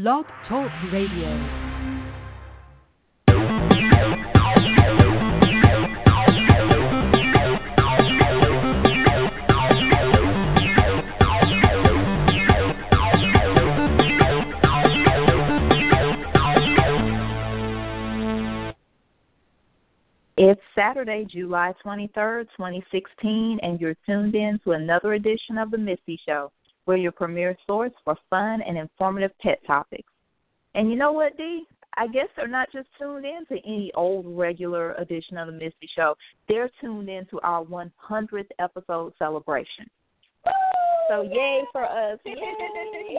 Blog Talk Radio. It's Saturday, July 23rd, 2016, and you're tuned in to another edition of The Missy Show, where your premier source for fun and informative pet topics. And you know what, Dee? I guess they're not just tuned in to any old regular edition of The Missy Show. They're tuned in to our 100th episode celebration. So yay for us! Yay!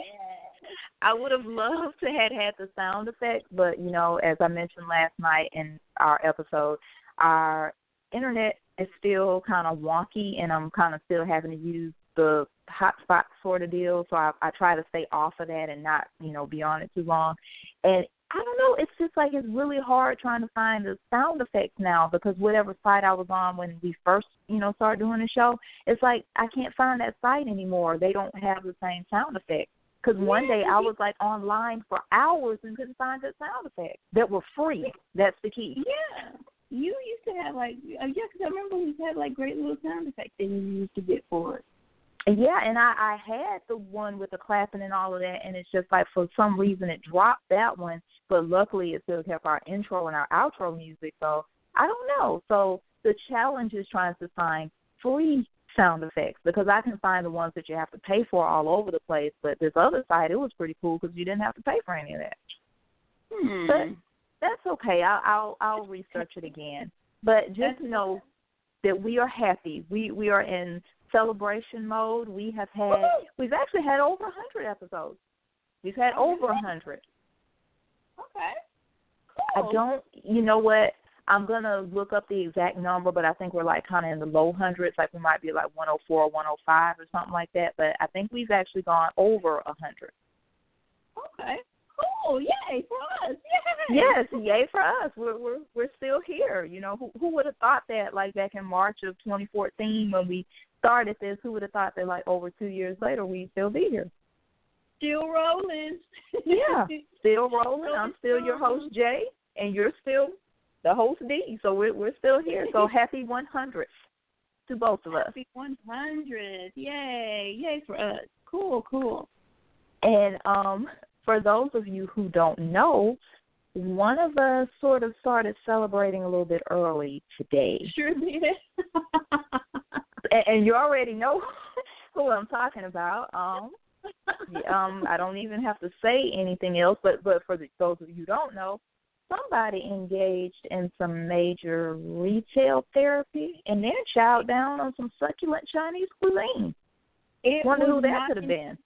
I would have loved to have had the sound effect, but you know, as I mentioned last night in our episode, our internet is still kind of wonky, and I'm kind of still having to use the hotspot sort of deal. So I, I try to stay off of that and not, you know, be on it too long. And I don't know, it's just like it's really hard trying to find the sound effects now because whatever site I was on when we first, you know, started doing the show, it's like I can't find that site anymore. They don't have the same sound effects. Because one day I was like online for hours and couldn't find the sound effects that were free. That's the key. Yeah. You used to have like uh, yeah, because I remember we had like great little sound effects that you used to get for it. Yeah, and I I had the one with the clapping and all of that, and it's just like for some reason it dropped that one, but luckily it still kept our intro and our outro music. So I don't know. So the challenge is trying to find free sound effects because I can find the ones that you have to pay for all over the place. But this other side, it was pretty cool because you didn't have to pay for any of that. Hmm. But that's okay. I'll I'll, I'll research it again. But just know that we are happy. We we are in celebration mode. We have had we've actually had over a hundred episodes. We've had oh, over a hundred. Okay. I don't. You know what? I'm gonna look up the exact number, but I think we're like kind of in the low hundreds. Like we might be like 104 or 105 or something like that. But I think we've actually gone over a hundred. Okay. Cool. Yay for us. Yay. Yes, yay for us. We're we're we're still here. You know, who who would have thought that like back in March of 2014 when we started this? Who would have thought that like over two years later we'd still be here? Still rolling. Yeah, still rolling. I'm still your host Jay, and you're still the host D. So we're we're still here. So happy 100th to both of us. Happy 100. Yay. Yay for us. Cool, cool. And um, for those of you who don't know, one of us sort of started celebrating a little bit early today. Sure did. and, you already know who I'm talking about. Um, um, I don't even have to say anything else. But but for the, those of you who don't know, somebody engaged in some major retail therapy, and then chowed down on some succulent Chinese cuisine. It Wonder who that could have been.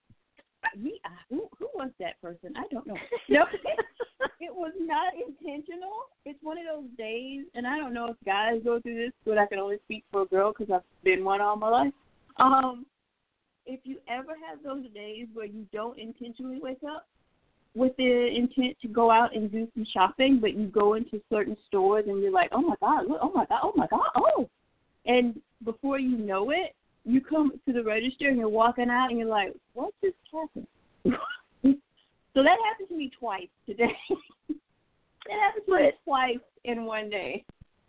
We, uh, who, who was that person? I don't know. No, it was not intentional. It's one of those days, and I don't know if guys go through this, but I can only speak for a girl because I've been one all my life. Um, if you ever have those days where you don't intentionally wake up with the intent to go out and do some shopping, but you go into certain stores and you're like, oh my god, look, oh my god, oh my god, oh, and before you know it, you come to the register and you're walking out and you're like, what just happened? so that happened to me twice today. that happened to me twice in one day.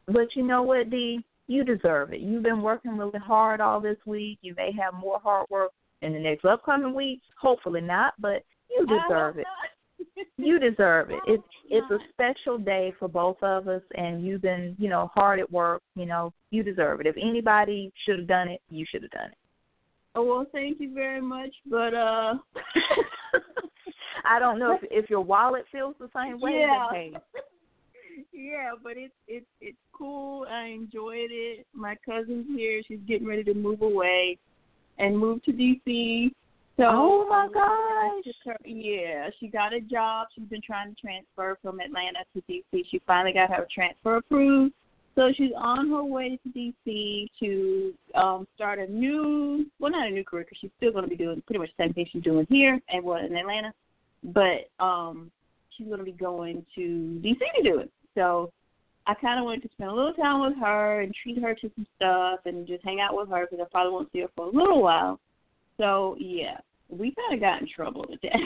But you know what, Dee? You deserve it. You've been working really hard all this week. You may have more hard work in the next upcoming weeks. Hopefully not, but you deserve it. You deserve it. It's it's a special day for both of us, and you've been, you know, hard at work. You know, you deserve it. If anybody should have done it, you should have done it. Oh well, thank you very much, but uh, I don't know if if your wallet feels the same way. Yeah. Hey, yeah, but it's it's it's cool. I enjoyed it. My cousin's here. She's getting ready to move away and move to DC. So Oh, my um, gosh. her- Yeah, she got a job. She's been trying to transfer from Atlanta to DC. She finally got her transfer approved. So she's on her way to DC to um start a new, well, not a new career because she's still going to be doing pretty much the same thing she's doing here and what in Atlanta, but um she's going to be going to DC to do it. So I kind of wanted to spend a little time with her and treat her to some stuff and just hang out with her because I probably won't see her for a little while. So yeah, we kind of got in trouble today.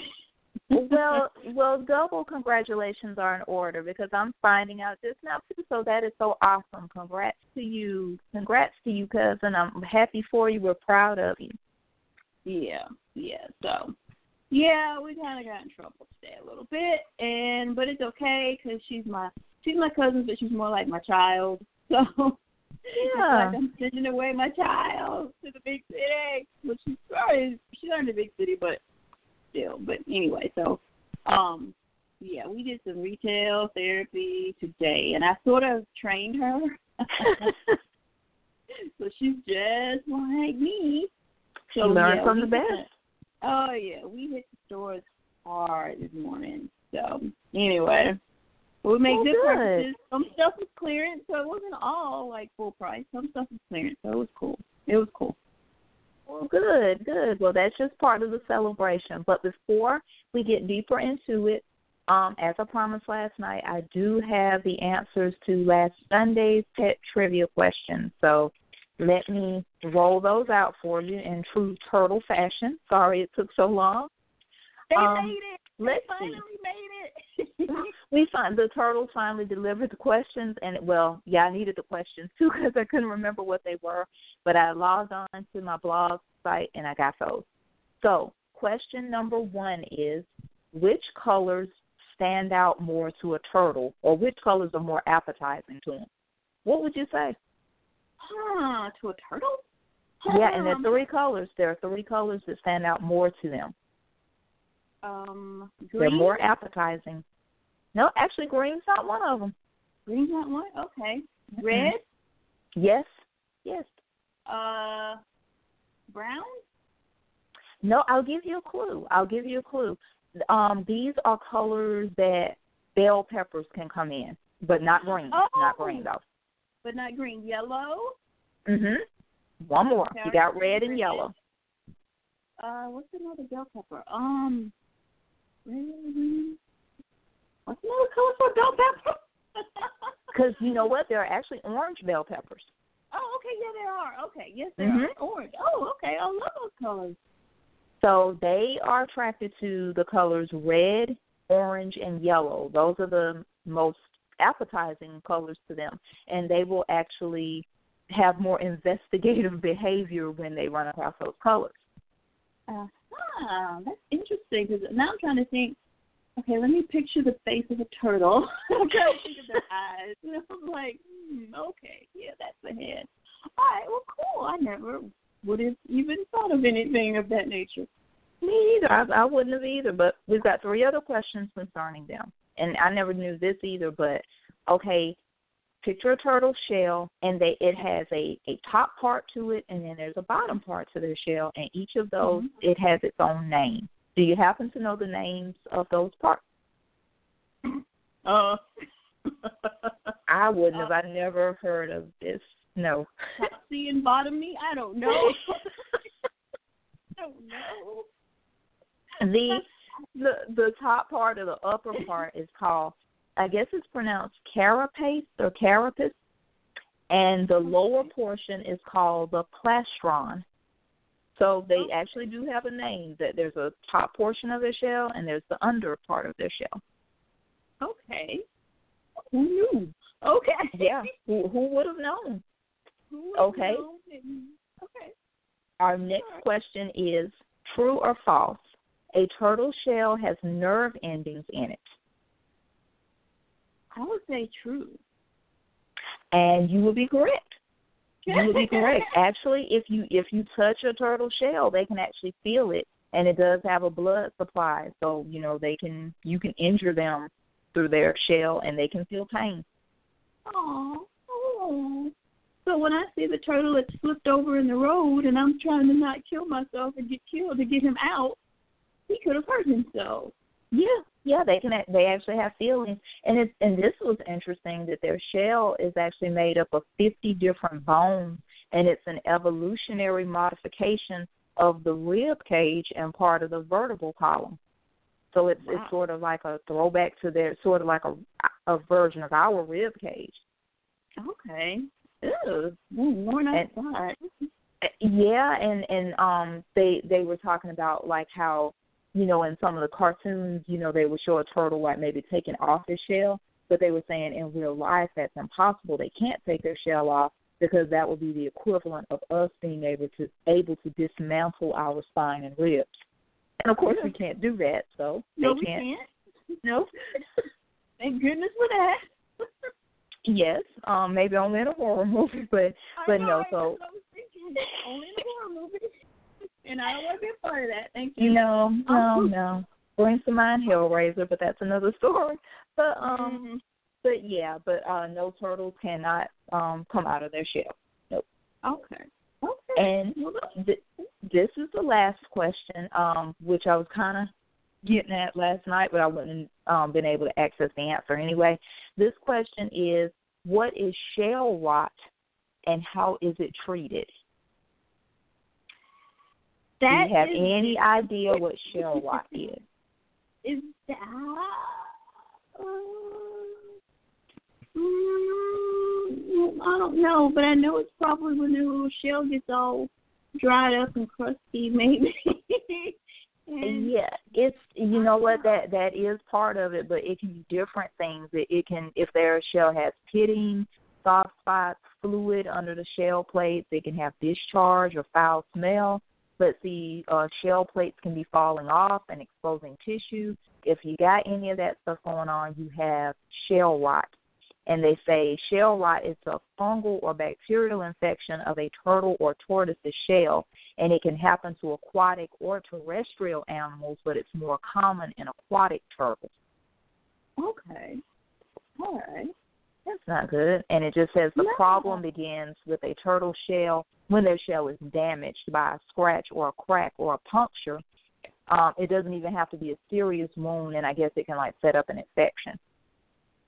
well, well, double congratulations are in order because I'm finding out just now too. So that is so awesome. Congrats to you. Congrats to you, cousin. I'm happy for you. We're proud of you. Yeah, yeah. So, yeah, we kind of got in trouble today a little bit, and but it's okay because she's my she's my cousin, but she's more like my child. So. Yeah. It's like I'm sending away my child to the big city, which she's sorry, she's not in the big city, but still. But anyway, so um, yeah, we did some retail therapy today, and I sort of trained her. so she's just like me. She So learned yeah, from the hit best. Oh yeah, we hit the stores hard this morning. So anyway, we made Oh, good good. purchases. Some stuff was clearance, so it wasn't all like full price. Some stuff was clearance, so it was cool. It was cool. Well, good, good. Well, that's just part of the celebration. But before we get deeper into it, um, as I promised last night, I do have the answers to last Sunday's pet trivia questions. So let me roll those out for you in true turtle fashion. Sorry it took so long. They Um, made it. let's they see. finally made it. we find the turtles finally delivered the questions, and well, yeah, I needed the questions too because I couldn't remember what they were. But I logged on to my blog site and I got those. So, question number one is: Which colors stand out more to a turtle, or which colors are more appetizing to them? What would you say? huh, to a turtle? Yeah, and there Um, are three colors. There are three colors that stand out more to them. Um, green? They're more appetizing. No, actually, green's not one of them. Green's not one. Okay. Red. Yes, yes. Uh, brown. No, I'll give you a clue. I'll give you a clue. Um, these are colors that bell peppers can come in, but not green. Not Oh. green though. but not green. Yellow. Mm Mhm. One more. Okay, You got red and red. yellow. Uh, what's another bell pepper? Um, red. What's another color for bell pepper? Because you know what? There are actually orange bell peppers. oh, okay, yeah, they are. Okay, yes, they Mhm. are. Orange. Oh, okay, I love those colors. So they are attracted to the colors red, orange, and yellow. Those are the most appetizing colors to them, and they will actually have more investigative behavior when they run across those colors. Uh, ah, that's interesting because now I'm trying to think. Okay, let me picture the face of a turtle. I'm trying to think of their eyes. And I'm like, hmm, okay, yeah, that's the head. All right, well, cool. I never would have even thought of anything of that nature. Me either. I, I wouldn't have either. But we've got three other questions concerning them, and I never knew this either. But okay, picture a turtle shell, and they it has a a top part to it, and then there's a bottom part to their shell, and each of those Mhm. it has its own name. Do you happen to know the names of those parts? Uh, I wouldn't have. I never heard of this. No. Topsy and bottomy? I don't know. I don't know. the the the top part or the upper part is called I guess it's pronounced carapace or carapace and the lower portion is called the plastron. So they actually do have a name that there's a top portion of their shell and there's the under part of their shell. Okay. Who knew? Okay. Yeah. who who would have known? Who Okay. know? Okay. Our next question is true or false? A turtle shell has nerve endings in it. I would say true. And you will be correct. You would be correct. Actually, if you if you touch a turtle shell, they can actually feel it, and it does have a blood supply. So you know they can you can injure them through their shell, and they can feel pain. Oh. So when I see the turtle that's flipped over in the road and I'm trying to not kill myself and get killed to get him out, he could have hurt himself. Yeah, yeah, they can. They actually have feelings, and it's and this was interesting that their shell is actually made up of fifty different bones, and it's an evolutionary modification of the rib cage and part of the vertebral column. So it's Wow. it's sort of like a throwback to their sort of like a a version of our rib cage. Okay. Ew. More than I thought. Uh, Yeah, and and um they they were talking about like how you know, in some of the cartoons, you know, they would show a turtle like maybe taking off his shell, but they were saying in real life that's impossible. They can't take their shell off because that would be the equivalent of us being able to able to dismantle our spine and ribs. And of course, we can't do that, so no, they can't. we can't. No. Thank goodness for that. yes, um, maybe only in a horror movie, but but know, no. So only in a horror movie, and I don't want to be a part of that. Thank you. No, no, no. Brings to mind Hellraiser, but that's another story. But um, mm-hmm. but yeah, but uh, no turtles cannot um come out of their shell. Nope. Okay. Okay. And th- this is the last question, um, which I was kind of getting at last night, but I wouldn't um, been able to access the answer anyway. This question is, what is shell rot, and how is it treated? That Do you have is, any idea what shell rot is? Is that? Uh, I don't know, but I know it's probably when the little shell gets all dried up and crusty, maybe. and, yeah, it's you know what that that is part of it, but it can be different things. It, it can if their shell has pitting, soft spots, fluid under the shell plates. It can have discharge or foul smell. But the uh, shell plates can be falling off and exposing tissue. If you got any of that stuff going on, you have shell rot. And they say shell rot is a fungal or bacterial infection of a turtle or tortoise's shell, and it can happen to aquatic or terrestrial animals, but it's more common in aquatic turtles. Okay. All right. That's not good. And it just says the No. problem begins with a turtle shell when their shell is damaged by a scratch or a crack or a puncture. Um, it doesn't even have to be a serious wound, and I guess it can like set up an infection.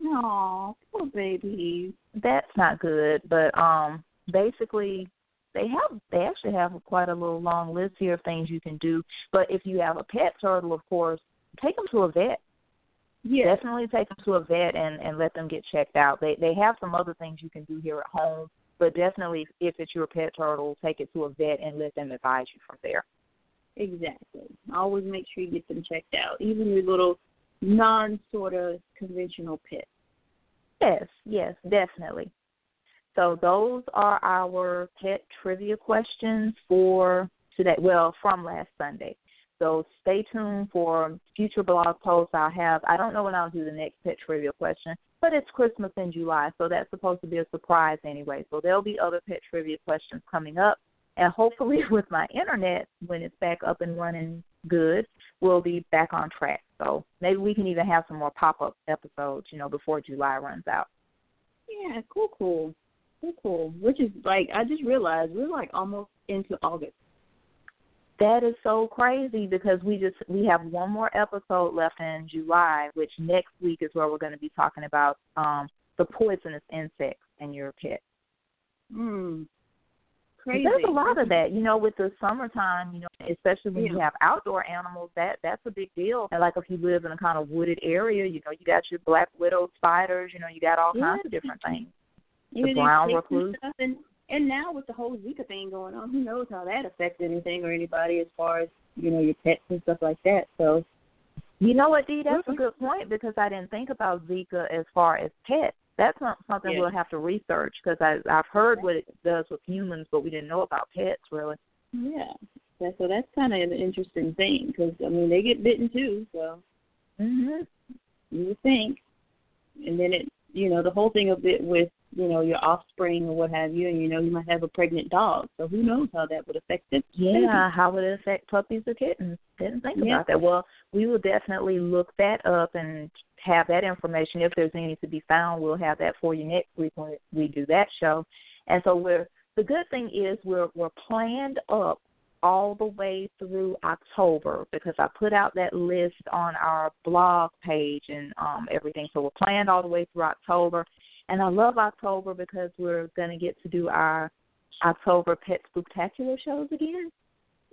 Aw, poor babies. That's not good. But um, basically, they have they actually have quite a little long list here of things you can do. But if you have a pet turtle, of course, take them to a vet. Yes. Definitely take them to a vet and and let them get checked out. They they have some other things you can do here at home, but definitely if it's your pet turtle, take it to a vet and let them advise you from there. Exactly. Always make sure you get them checked out, even your little non sort of conventional pet. Yes, yes, definitely. So those are our pet trivia questions for today. Well, from last Sunday. So stay tuned for future blog posts I'll have. I don't know when I'll do the next pet trivia question, but it's Christmas in July, so that's supposed to be a surprise anyway. So there'll be other pet trivia questions coming up. And hopefully with my internet, when it's back up and running good, we'll be back on track. So maybe we can even have some more pop up episodes, you know, before July runs out. Yeah, cool, cool. Cool, cool. Which is like I just realized we're like almost into August. That is so crazy because we just we have one more episode left in July, which next week is where we're going to be talking about um the poisonous insects in your pet. Mm. Crazy. There's a lot of that, you know, with the summertime, you know, especially when you have outdoor animals, that that's a big deal. And like if you live in a kind of wooded area, you know, you got your black widow spiders, you know, you got all Yeah. kinds of different things. You know, brown recluse. and and now with the whole Zika thing going on, who knows how that affects anything or anybody as far as you know your pets and stuff like that. So You know what, Dee? That's a good point because I didn't think about Zika as far as pets. That's not something Yeah. we'll have to research because I I've heard what it does with humans, but we didn't know about pets really. yeah, that, so that's kind of an interesting thing because I mean they get bitten too, so Mhm. you would think, and then it you know the whole thing of it with you know your offspring or what have you, and you know you might have a pregnant dog, so who knows how that would affect it. Yeah, how would it affect puppies or kittens? Didn't think Yeah. about that. Well, we will definitely look that up and have that information. If there's any to be found, we'll have that for you next week when we do that show. And so we're the good thing is we're we're planned up all the way through October because I put out that list on our blog page and um everything. So we're planned all the way through October. And I love October because we're gonna get to do our October Pet Spooktacular shows again.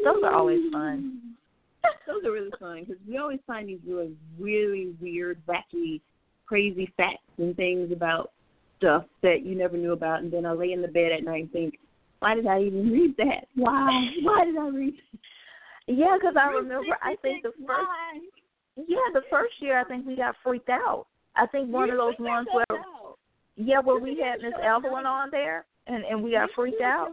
Those are always fun. Those are really fun because we always find these really, really weird, wacky, crazy facts and things about stuff that you never knew about. And then I lay in the bed at night and think, why did I even read that? Why? Why did I read? That? Yeah, because I remember. I think the first. Yeah, the first year I think we got freaked out. I think one of those ones where. Yeah, well, we had Miss Evelyn on there, and and we got freaked out.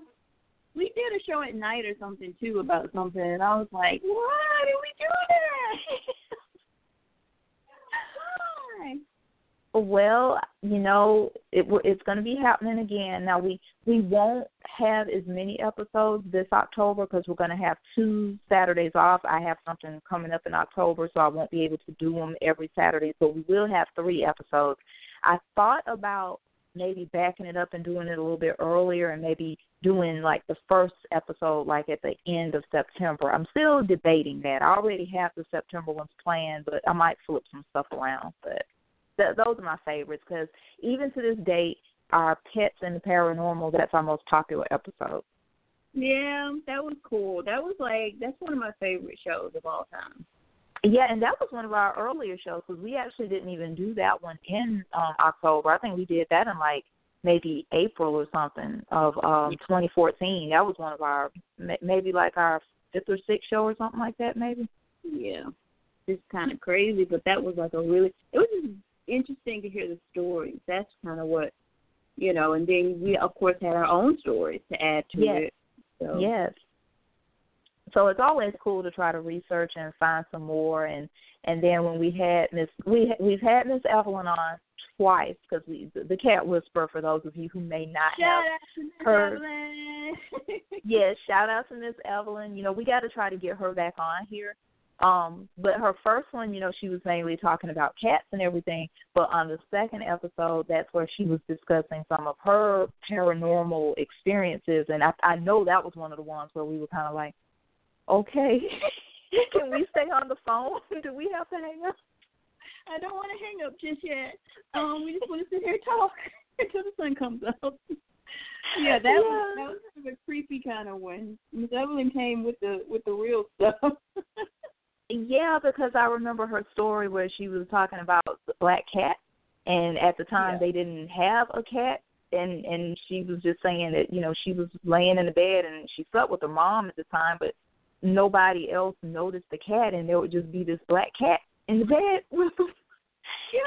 We did a show at night or something too about something, and I was like, "Why did we do that? Why?" Well, you know, it it's going to be happening again. Now we we won't have as many episodes this October because we're going to have two Saturdays off. I have something coming up in October, so I won't be able to do them every Saturday. But we will have three episodes. I thought about maybe backing it up and doing it a little bit earlier, and maybe doing like the first episode like at the end of September. I'm still debating that. I already have the September ones planned, but I might flip some stuff around. But th- those are my favorites because even to this date, our pets and the paranormal that's our most popular episode. Yeah, that was cool. That was like that's one of my favorite shows of all time. Yeah, and that was one of our earlier shows because we actually didn't even do that one in um October. I think we did that in like maybe April or something of um 2014. That was one of our maybe like our fifth or sixth show or something like that, maybe. Yeah, it's kind of crazy, but that was like a really it was just interesting to hear the stories. That's kind of what, you know, and then we of course had our own stories to add to yes. it. So. Yes. So it's always cool to try to research and find some more, and and then when we had Miss we we've had Miss Evelyn on twice because we the cat whisperer for those of you who may not shout have heard. yes, shout out to Miss Evelyn. You know we got to try to get her back on here um, but her first one, you know, she was mainly talking about cats and everything. But on the second episode, that's where she was discussing some of her paranormal experiences, and I, I know that was one of the ones where we were kind of like, okay, can we stay on the phone? Do we have to hang up? I don't want to hang up just yet. Um, we just want to sit here and talk until the sun comes up. yeah, that yeah. was that was kind of a creepy kind of one. Miss Evelyn came with the with the real stuff. Yeah, because I remember her story where she was talking about the black cat, and at the time Yeah. they didn't have a cat, and and she was just saying that you know she was laying in the bed and she slept with her mom at the time, but nobody else noticed the cat, and there would just be this black cat in the bed with them.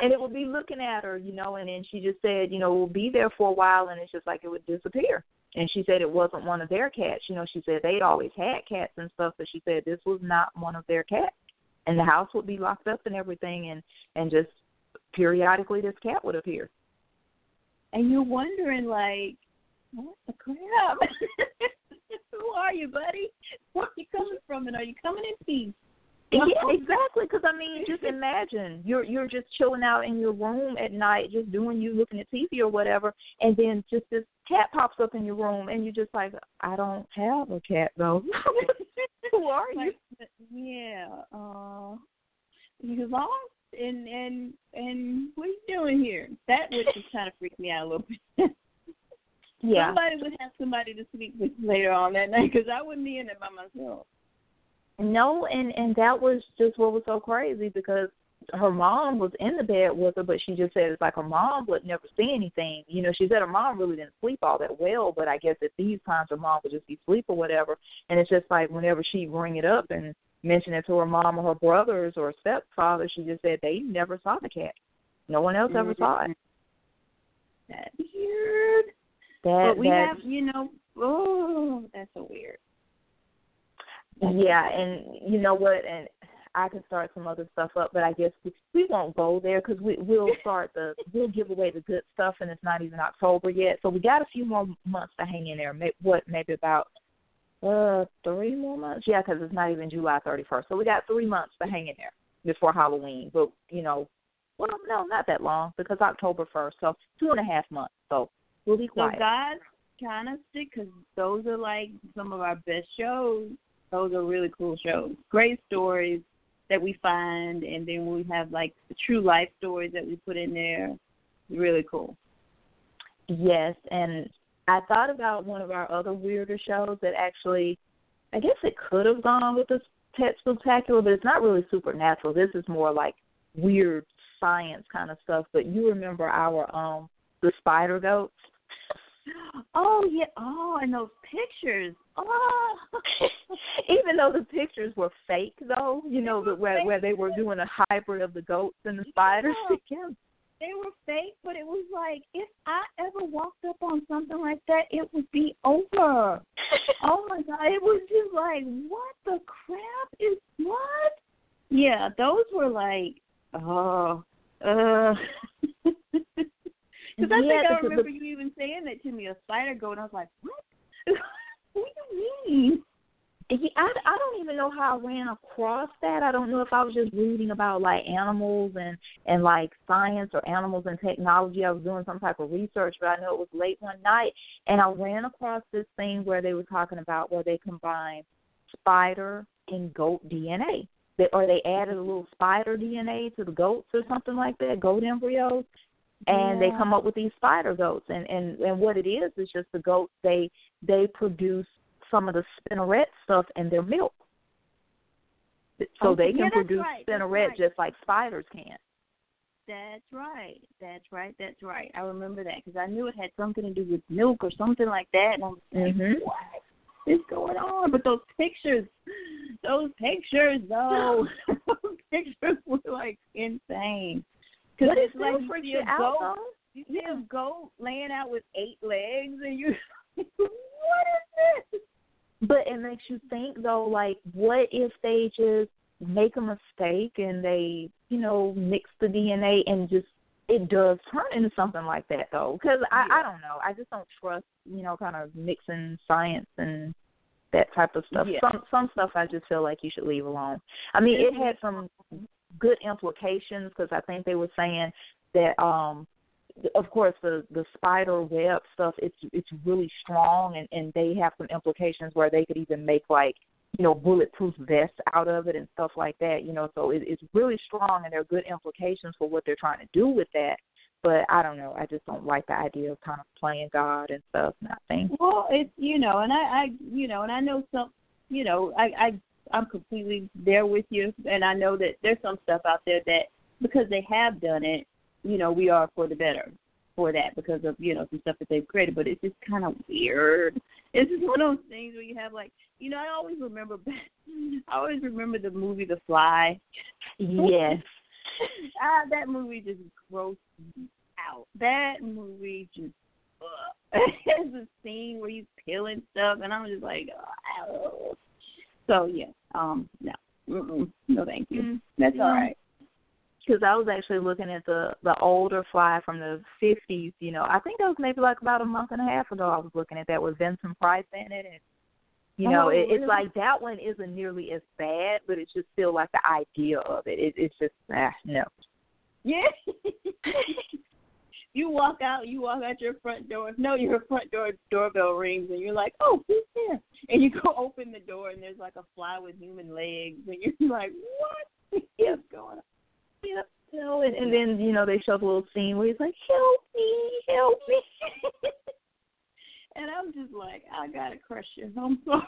And it would be looking at her, you know, and then she just said, you know, we'll be there for a while, and it's just like it would disappear. And she said it wasn't one of their cats. You know, she said they'd always had cats and stuff, but she said this was not one of their cats. And the house would be locked up and everything, and and just periodically this cat would appear. and you're wondering like, what the crap? Who are you, buddy? Where are you coming from? And are you coming in peace? Yeah, exactly. Because I mean, just imagine you're you're just chilling out in your room at night, just doing you looking at TV or whatever, and then just this cat pops up in your room, and you're just like, I don't have a cat though. Who are you? Like, yeah. Uh, you lost, and and and what are you doing here? That would just kind of freak me out a little bit. Yeah. Somebody would have somebody to sleep with later on that night because I wouldn't be in it by myself. No, and and that was just what was so crazy because her mom was in the bed with her, but she just said it's like her mom would never see anything. You know, she said her mom really didn't sleep all that well, but I guess at these times her mom would just be asleep or whatever. And it's just like whenever she bring it up and mention it to her mom or her brothers or stepfather, she just said they never saw the cat. No one else ever mm-hmm. saw it. That's weird. That but we that have, you know, oh, that's so weird. yeah, and you know what? And I can start some other stuff up, but I guess we, we won't go there because we we'll start the we'll give away the good stuff, and it's not even October yet. So we got a few more months to hang in there. Maybe, what maybe about uh three more months? Yeah, because it's not even July thirty first. So we got three months to hang in there before Halloween. But you know, well, no, not that long because October first. So two and a half months. So we'll be So quiet. guys, kind of stick because those are like some of our best shows. Those are really cool shows. Great stories that we find, and then we have like the true life stories that we put in there. Really cool. Yes, and I thought about one of our other weirder shows that actually, I guess it could have gone with the Pet Spooktacular, but it's not really supernatural. This is more like weird science kind of stuff. But you remember our um the spider goats? Oh yeah. Oh, and those pictures. oh. Even though the pictures were fake, though, you know, the, where where they were doing a hybrid of the goats and the spiders together. They were fake, but it was like if I ever walked up on something like that, it would be over. oh my god, it was just like, what the crap is what? Yeah, those were like, oh, uh. Because I yeah, think I remember the, you even saying that to me, a spider goat, and I was like, what? what do you mean? Yeah, I, I don't even know how I ran across that. I don't know if I was just reading about like animals and and like science or animals and technology. I was doing some type of research, but I know it was late one night and I ran across this thing where they were talking about where they combined spider and goat DNA. They, or they added a little spider DNA to the goats or something like that, goat embryos, and yeah. they come up with these spider goats and and and what it is is just the goats they they produce some of the spinneret stuff in their milk so they can yeah, produce right. spinneret right. just like spiders can that's right that's right that's right i remember that because i knew it had something to do with milk or something like that and i was like mm-hmm. what is going on but those pictures those pictures though those pictures were like insane because it's like you see a goat, you see a goat laying out with eight legs, and you, what is this? But it makes you think though, like, what if they just make a mistake and they, you know, mix the DNA and just it does turn into something like that though? Because I, yeah. I don't know, I just don't trust, you know, kind of mixing science and that type of stuff. Yeah. Some some stuff I just feel like you should leave alone. I mean, it had mm-hmm. some good implications because I think they were saying that um of course the the spider web stuff it's it's really strong and and they have some implications where they could even make like you know bulletproof vests out of it and stuff like that you know so it, it's really strong and there are good implications for what they're trying to do with that. But I don't know I just don't like the idea of kind of playing God and stuff and I think well it's you know and I I you know and I know some you know I I I'm completely there with you, and I know that there's some stuff out there that because they have done it, you know, we are for the better for that because of you know some stuff that they've created. But it's just kind of weird. It's just one of those things where you have like, you know, I always remember, I always remember the movie The Fly. Yes. ah, that movie just grossed me out. That movie just. Ugh. There's a scene where he's peeling stuff, and I'm just like, oh, so yeah, um, no, Mm-mm. no, thank you. Mm-hmm. That's all right. Because I was actually looking at the the older fly from the fifties. You know, I think that was maybe like about a month and a half ago. I was looking at that with Vincent Price in it, and you know, oh, it, it's like that one isn't nearly as bad, but it's just still like the idea of it. it it's just ah, no. Yeah. you walk out, you walk out your front door. No, your front door doorbell rings, and you're like, "Oh, who's there?" And you go open the door, and there's like a fly with human legs, and you're like, "What is going on?" Yep. You know, and, and then you know they show the little scene where he's like, "Help me, help me," and I'm just like, "I gotta crush you." I'm sorry.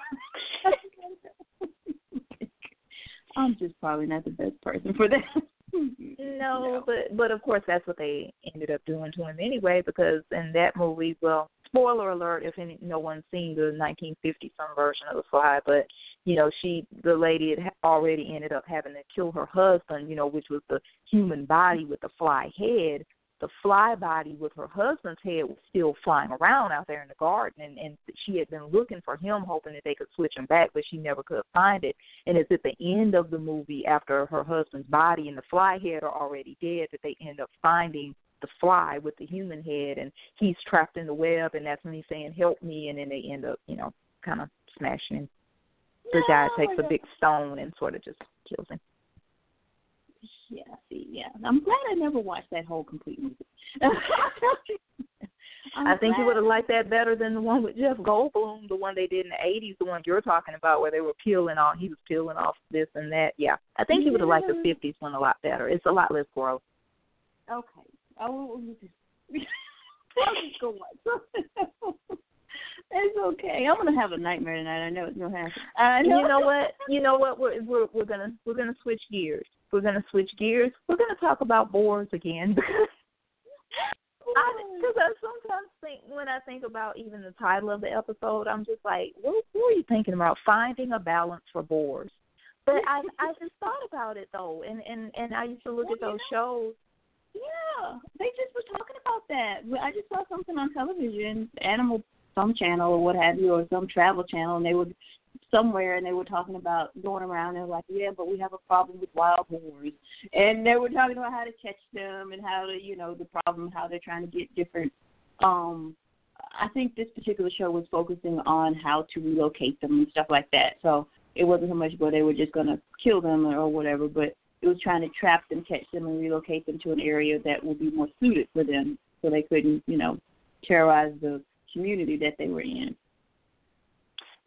I'm just probably not the best person for that. Mm-hmm. no, but but of course that's what they ended up doing to him anyway because in that movie, well, spoiler alert if any no one's seen the 1950 some version of the fly, but you know she the lady had already ended up having to kill her husband, you know, which was the human body with the fly head the fly body with her husband's head was still flying around out there in the garden and, and she had been looking for him hoping that they could switch him back but she never could find it. And it's at the end of the movie after her husband's body and the fly head are already dead that they end up finding the fly with the human head and he's trapped in the web and that's when he's saying help me and then they end up you know kind of smashing him. The guy takes a big stone and sort of just kills him yeah, see, yeah. I'm glad I never watched that whole complete movie. I think you would have liked that better than the one with Jeff Goldblum, the one they did in the '80s, the one you're talking about, where they were peeling off. He was peeling off this and that. Yeah, I think you would have liked the '50s one a lot better. It's a lot less gross. Okay, I will. I'll just go watch. It's okay. I'm gonna have a nightmare tonight. I know it's gonna happen. Uh, I know. You know what? You know what? We're we're we're gonna we're gonna switch gears. We're gonna switch gears. We're gonna talk about boars again because Because I, oh. I sometimes think when I think about even the title of the episode, I'm just like, what, what were you thinking about? Finding a balance for boars. But I I just thought about it though, and and and I used to look well, at those you know, shows. Yeah, they just were talking about that. I just saw something on television, Animal some channel or what have you, or some travel channel, and they would somewhere and they were talking about going around and like, yeah, but we have a problem with wild boars, and they were talking about how to catch them and how to, you know, the problem how they're trying to get different. um I think this particular show was focusing on how to relocate them and stuff like that. So it wasn't so much where they were just to kill them or whatever, but it was trying to trap them, catch them, and relocate them to an area that would be more suited for them, so they couldn't, you know, terrorize the community that they were in.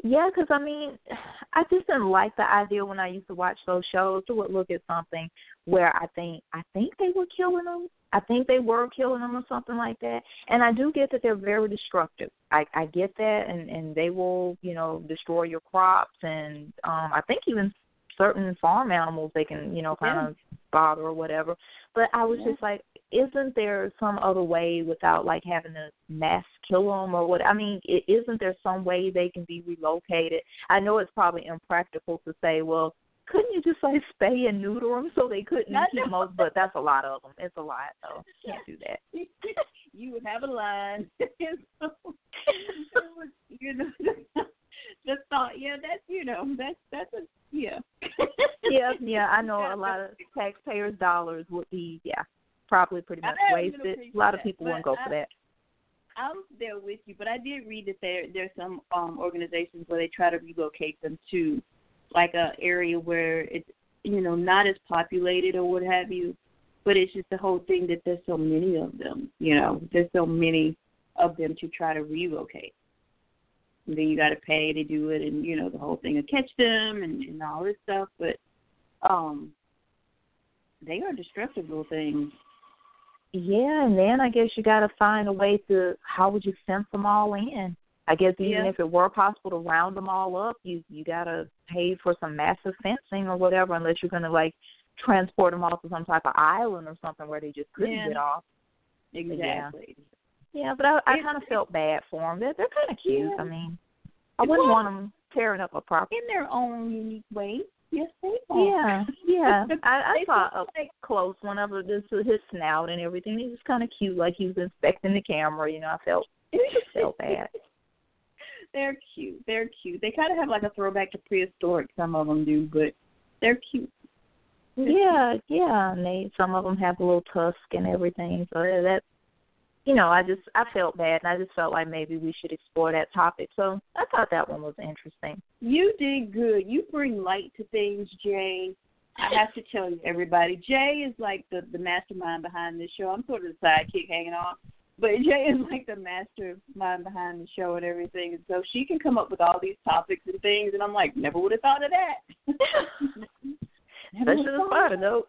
Yeah, because I mean, I just didn't like the idea when I used to watch those shows to look at something where I think I think they were killing them. I think they were killing them or something like that. And I do get that they're very destructive. I I get that, and and they will you know destroy your crops and um I think even certain farm animals they can you know kind yeah. of bother or whatever. But I was yeah. just like, isn't there some other way without like having to mass kill them or what? I mean, is isn't there some way they can be relocated? I know it's probably impractical to say, well, couldn't you just like spay and neuter them so they couldn't keep most? But that's a lot of them. It's a lot, so can't do that. you would have a line. so, you know, the thought, yeah, that's you know, that's that's a yeah. yeah, yeah, I know a lot of taxpayers' dollars would be yeah, probably pretty much wasted. A lot of people wouldn't go I, for that. I'm there with you, but I did read that there there's some um organizations where they try to relocate them to like a area where it's you know not as populated or what have you, but it's just the whole thing that there's so many of them. You know, there's so many of them to try to relocate. And then you got to pay to do it, and you know the whole thing to catch them and, and all this stuff. But um, they are destructive little things. Yeah, and then I guess you got to find a way to how would you fence them all in? I guess even Yeah. if it were possible to round them all up, you you got to pay for some massive fencing or whatever, unless you're going to like transport them off to some type of island or something where they just couldn't Yeah. get off. Exactly. Yeah, but I I kind of felt bad for them. They're they're kind of cute. Yeah. I mean, I wouldn't Well- want them tearing up a property. In their own unique way. Yes, they are. Yeah, yeah. I I saw a like close one of it, just with his snout and everything. He was kind of cute, like he was inspecting the camera. You know, I felt felt bad. They're cute. They're cute. They kind of have like a throwback to prehistoric. Some of them do, but they're cute. Yeah, yeah. And they some of them have a little tusk and everything. So that, you know, I just I felt bad, and I just felt like maybe we should explore that topic. So I thought that one was interesting. You did good. You bring light to things, Jay. I have to tell you, everybody. Jay is like the the mastermind behind this show. I'm sort of the sidekick hanging on, but Jay is like the mastermind behind the show and everything. And so she can come up with all these topics and things, and I'm like, never would have thought of that. Would've should have thought thought of though.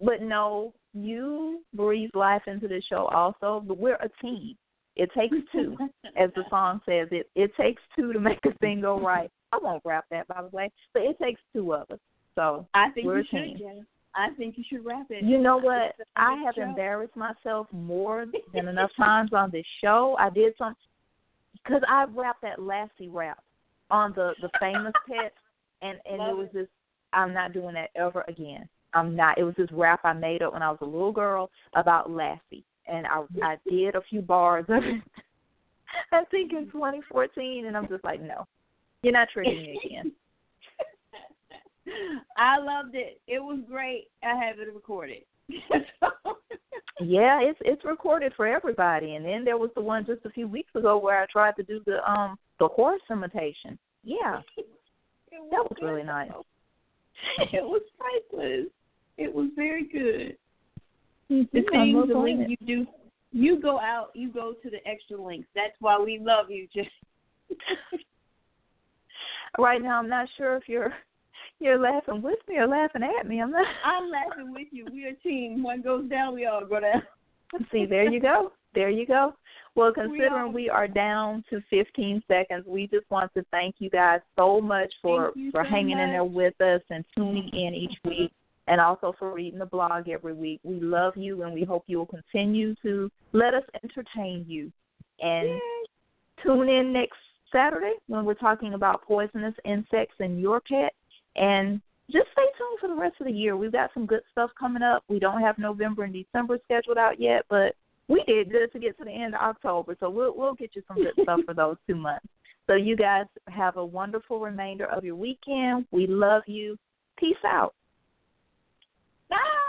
But no, you breathe life into the show also. But we're a team. It takes two, as the song says. It it takes two to make a thing go right. I won't rap that by the way, but it takes two of us. So I think we're you a should, team. Jay. I think you should wrap it. You know what? think that's a I have show. embarrassed myself more than enough times on this show. I did some because I rapped that Lassie rap on the the famous pet, and and Love it was this. I'm not doing that ever again. I'm not. It was this rap I made up when I was a little girl about Lassie, and I I did a few bars of it. I think in 2014, and I'm just like, no, you're not tricking me again. I loved it. It was great. I have it recorded. Yeah, it's it's recorded for everybody. And then there was the one just a few weeks ago where I tried to do the um the horse imitation. Yeah, It that was really nice. It was priceless. It was very good. Mhm, The things, the looking links at it. you do, you go out, you go to the extra links. That's why we love you, just. Right now, I'm not sure if you're you're laughing with me or laughing at me. I'm not. I'm laughing with you. We're a team. One goes down, we all go down. See, there you go. There you go. Well, considering are- we are down to 15 seconds, we just want to thank you guys so much for for so hanging in there with us and tuning in each week. And also for reading the blog every week. We love you and we hope you will continue to let us entertain you. And Yay. tune in next Saturday when we're talking about poisonous insects in your pet. And just stay tuned for the rest of the year. We've got some good stuff coming up. We don't have November and December scheduled out yet, but we did good to get to the end of October. So we'll we'll get you some good stuff for those two months. So you guys have a wonderful remainder of your weekend. We love you. Peace out. Bye.